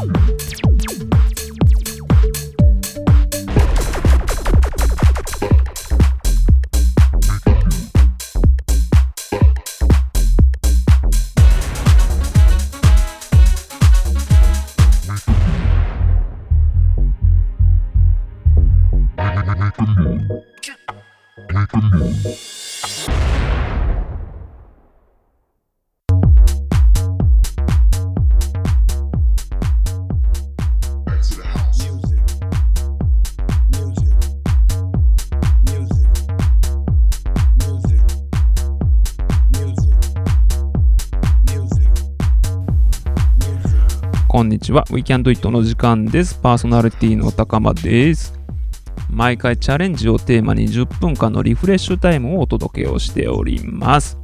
Come on. こんにちは。We Can Do It の時間です。パーソナリティの高間です。毎回チャレンジをテーマに10分間のリフレッシュタイムをお届けをしております。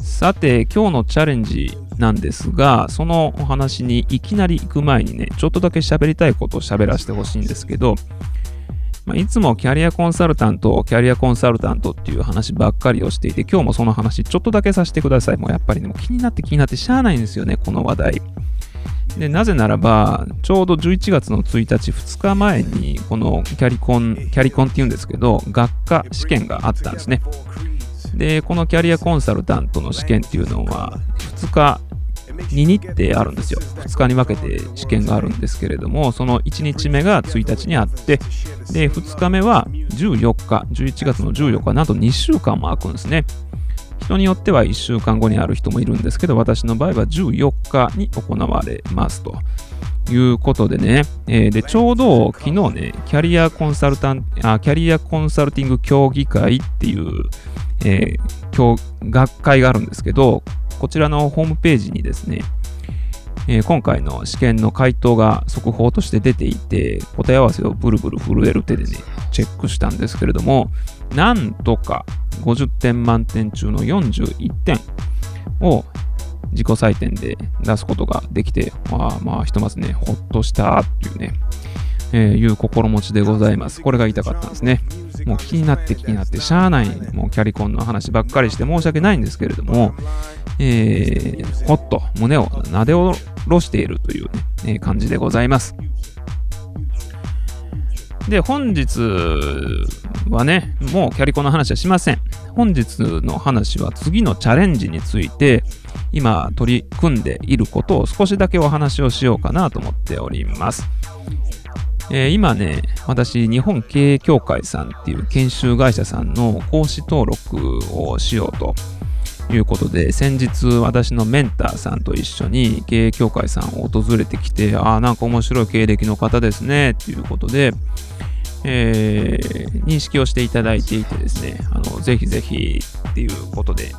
さて、今日のチャレンジなんですが、そのお話にいきなり行く前にね、ちょっとだけ喋りたいことを喋らせてほしいんですけど、まあいつもキャリアコンサルタント、キャリアコンサルタントっていう話ばっかりをしていて、今日もその話ちょっとだけさせてください。もうやっぱりね、もう気になって気になってしゃあないんですよね、この話題。でなぜならば、ちょうど11月の1日、2日前に、このキャリコン、キャリコンっていうんですけど、学科試験があったんですね。で、このキャリアコンサルタントの試験っていうのは、2日、2日程あるんですよ。2日に分けて試験があるんですけれども、その1日目が1日にあって、で、2日目は14日、11月の14日、なんと2週間も空くんですね。人によっては1週間後にある人もいるんですけど、私の場合は14日に行われますということでね、えーでちょうど昨日ね、キャリアコンサルタンあキャリアコンサルティング協議会っていう、えー学会があるんですけど、こちらのホームページにですね、えー今回の試験の回答が速報として出ていて、答え合わせをブルブル震える手でね、チェックしたんですけれども、なんとか50点満点中の41点を自己採点で出すことができて、まあまあ、ひとまずね、ほっとしたっていうね、えーいう心持ちでございます。これが言いたかったんですね。もう気になって気になってしゃあない、もうキャリコンの話ばっかりして申し訳ないんですけれども、えーほっと胸をなでろしているという、ね感じでございます。で、本日はね、もうキャリコの話はしません。本日の話は次のチャレンジについて、今取り組んでいることを少しだけお話をしようかなと思っております。えー今ね、私、日本経営協会さんっていう研修会社さんの講師登録をしようということで、先日私のメンターさんと一緒に経営協会さんを訪れてきて、ああ、なんか面白い経歴の方ですね、っていうことで、えー認識をしていただいていてですね、あのぜひぜひっていうことで、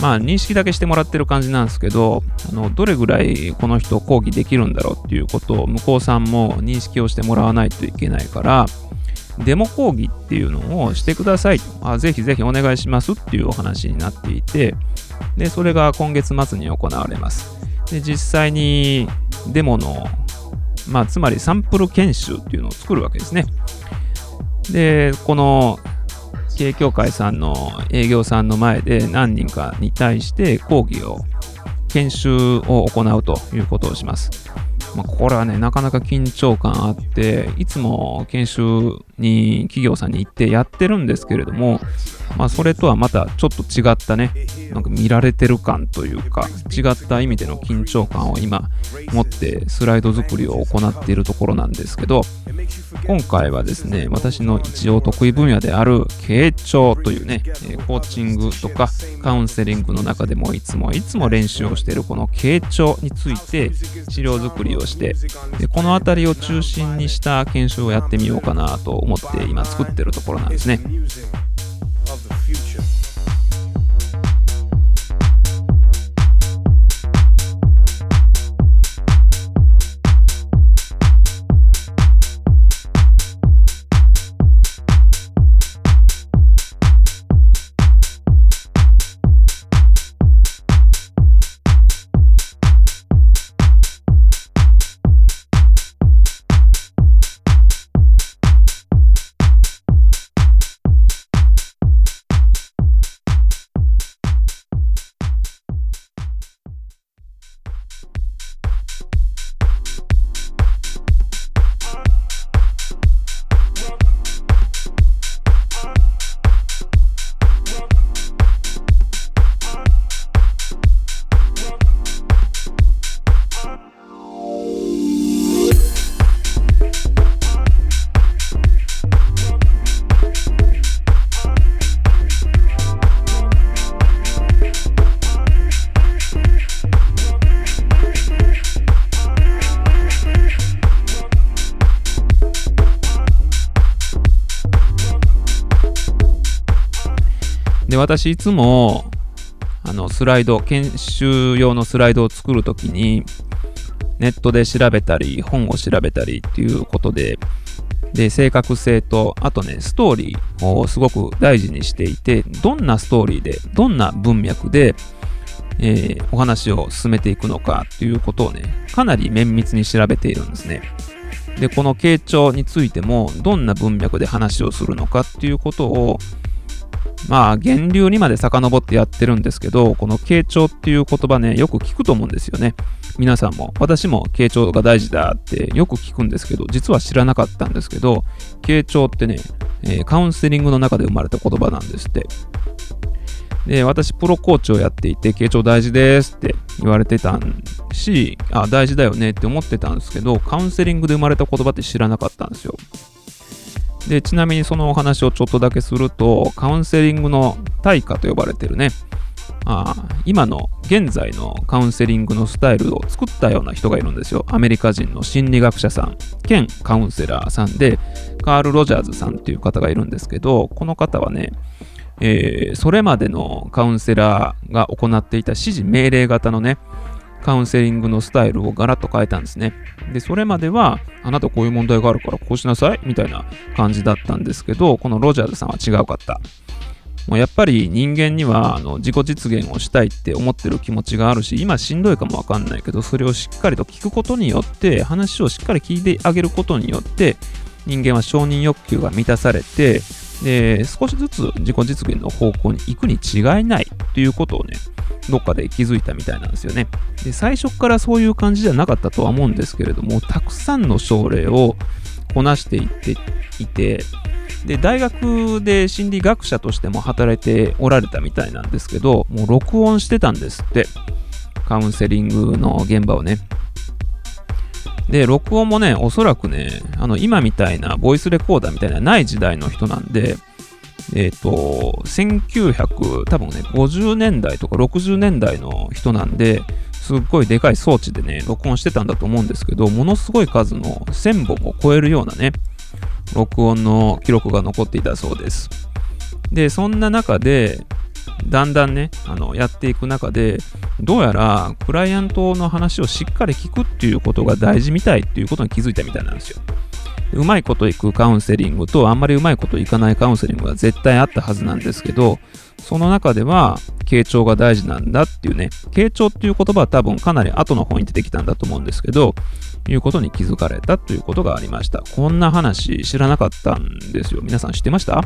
まあ認識だけしてもらってる感じなんですけど、あのどれぐらいこの人講義できるんだろうっていうことを向こうさんも認識をしてもらわないといけないから、デモ講義っていうのをしてくださいとあ。ぜひぜひお願いしますっていうお話になっていて、で、それが今月末に行われます。で、実際にデモの、まあ、つまりサンプル研修っていうのを作るわけですね。で、この経営協会さんの営業さんの前で何人かに対して講義を、研修を行うということをします。まあ、これはね、なかなか緊張感あって、いつも研修に企業さんに行ってやってるんですけれども、まあ、それとはまたちょっと違ったね、なんか見られてる感というか、違った意味での緊張感を今持ってスライド作りを行っているところなんですけど、今回はですね、私の一応得意分野である傾聴というね、コーチングとかカウンセリングの中でもいつもいつも練習をしているこの傾聴について資料作りをして、でこの辺りを中心にした研修をやってみようかなと思って今作ってるところなんですね。で、私いつも、あの、スライド、研修用のスライドを作るときに、ネットで調べたり、本を調べたりっていうことで、で、正確性と、あとね、ストーリーをすごく大事にしていて、どんなストーリーで、どんな文脈で、えー、お話を進めていくのかっていうことをね、かなり綿密に調べているんですね。で、この傾聴についても、どんな文脈で話をするのかっていうことを、まあ、源流にまで遡ってやってるんですけど、この傾聴っていう言葉ね、よく聞くと思うんですよね。皆さんも、私も傾聴が大事だってよく聞くんですけど、実は知らなかったんですけど、傾聴ってね、え、カウンセリングの中で生まれた言葉なんですって。で、私、プロコーチをやっていて、傾聴大事ですって言われてたし、あ、大事だよねって思ってたんですけど、カウンセリングで生まれた言葉って知らなかったんですよ。で、ちなみにそのお話をちょっとだけすると、カウンセリングの対価と呼ばれてるね、あ今の現在のカウンセリングのスタイルを作ったような人がいるんですよ。アメリカ人の心理学者さん、兼カウンセラーさんで、カール・ロジャーズさんっていう方がいるんですけど、この方はね、えー、それまでのカウンセラーが行っていた指示命令型のね、カウンセリングのスタイルをガラッと変えたんですね。で、それまでは、あなたこういう問題があるからこうしなさいみたいな感じだったんですけど、このロジャーズさんは違うかった。もうやっぱり人間にはあの自己実現をしたいって思ってる気持ちがあるし、今しんどいかもわかんないけど、それをしっかりと聞くことによって、話をしっかり聞いてあげることによって、人間は承認欲求が満たされて、で、少しずつ自己実現の方向に行くに違いないということをね、どっかで気づいたみたいなんですよね。で、最初からそういう感じじゃなかったとは思うんですけれども、たくさんの症例をこなしていっていて、で、大学で心理学者としても働いておられたみたいなんですけど、もう録音してたんですって。カウンセリングの現場をね。で、録音もね、おそらくね、あの、今みたいなボイスレコーダーみたいなない時代の人なんで、えっ、ー、と、1900、多分ね、50年代とか60年代の人なんで、すっごいでかい装置でね、録音してたんだと思うんですけど、ものすごい数の1000本を超えるようなね、録音の記録が残っていたそうです。で、そんな中で、だんだんね、あの、やっていく中で、どうやら、クライアントの話をしっかり聞くっていうことが大事みたいっていうことに気づいたみたいなんですよ。うまいこといくカウンセリングとあんまりうまいこといかないカウンセリングが絶対あったはずなんですけど、その中では、傾聴が大事なんだっていうね、傾聴っていう言葉は多分かなり後の方に出てきたんだと思うんですけど、いうことに気づかれたということがありました。こんな話知らなかったんですよ。皆さん知ってました？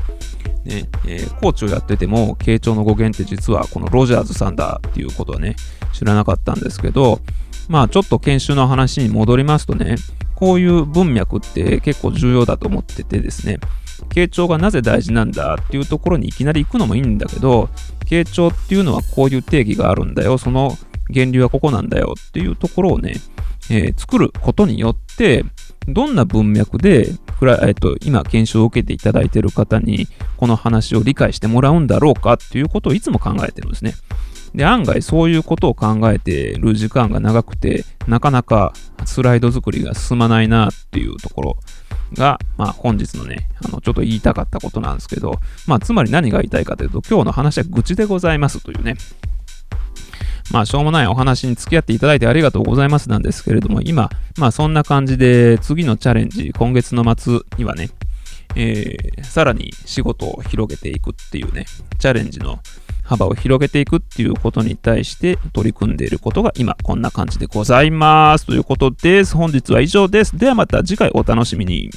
ね、えー、コーチをやってても、傾聴の語源って実はこのロジャーズさんだっていうことはね、知らなかったんですけど、まあちょっと研修の話に戻りますとね、こういう文脈って結構重要だと思っててですね、傾聴がなぜ大事なんだっていうところにいきなり行くのもいいんだけど、傾聴っていうのはこういう定義があるんだよ、その源流はここなんだよっていうところをね、えー、作ることによって、どんな文脈で、えっと、今研修を受けていただいている方にこの話を理解してもらうんだろうかっていうことをいつも考えてるんですね。で、案外そういうことを考えてる時間が長くて、なかなかスライド作りが進まないなっていうところが、まあ本日のね、あの、ちょっと言いたかったことなんですけど、まあつまり何が言いたいかというと、今日の話は愚痴でございますというね、まあ、しょうもないお話に付き合っていただいてありがとうございますなんですけれども、今、まあ、そんな感じで、次のチャレンジ、今月の末にはね、えー、さらに仕事を広げていくっていうね、チャレンジの幅を広げていくっていうことに対して取り組んでいることが今こんな感じでございます。ということです。本日は以上です。ではまた次回お楽しみに。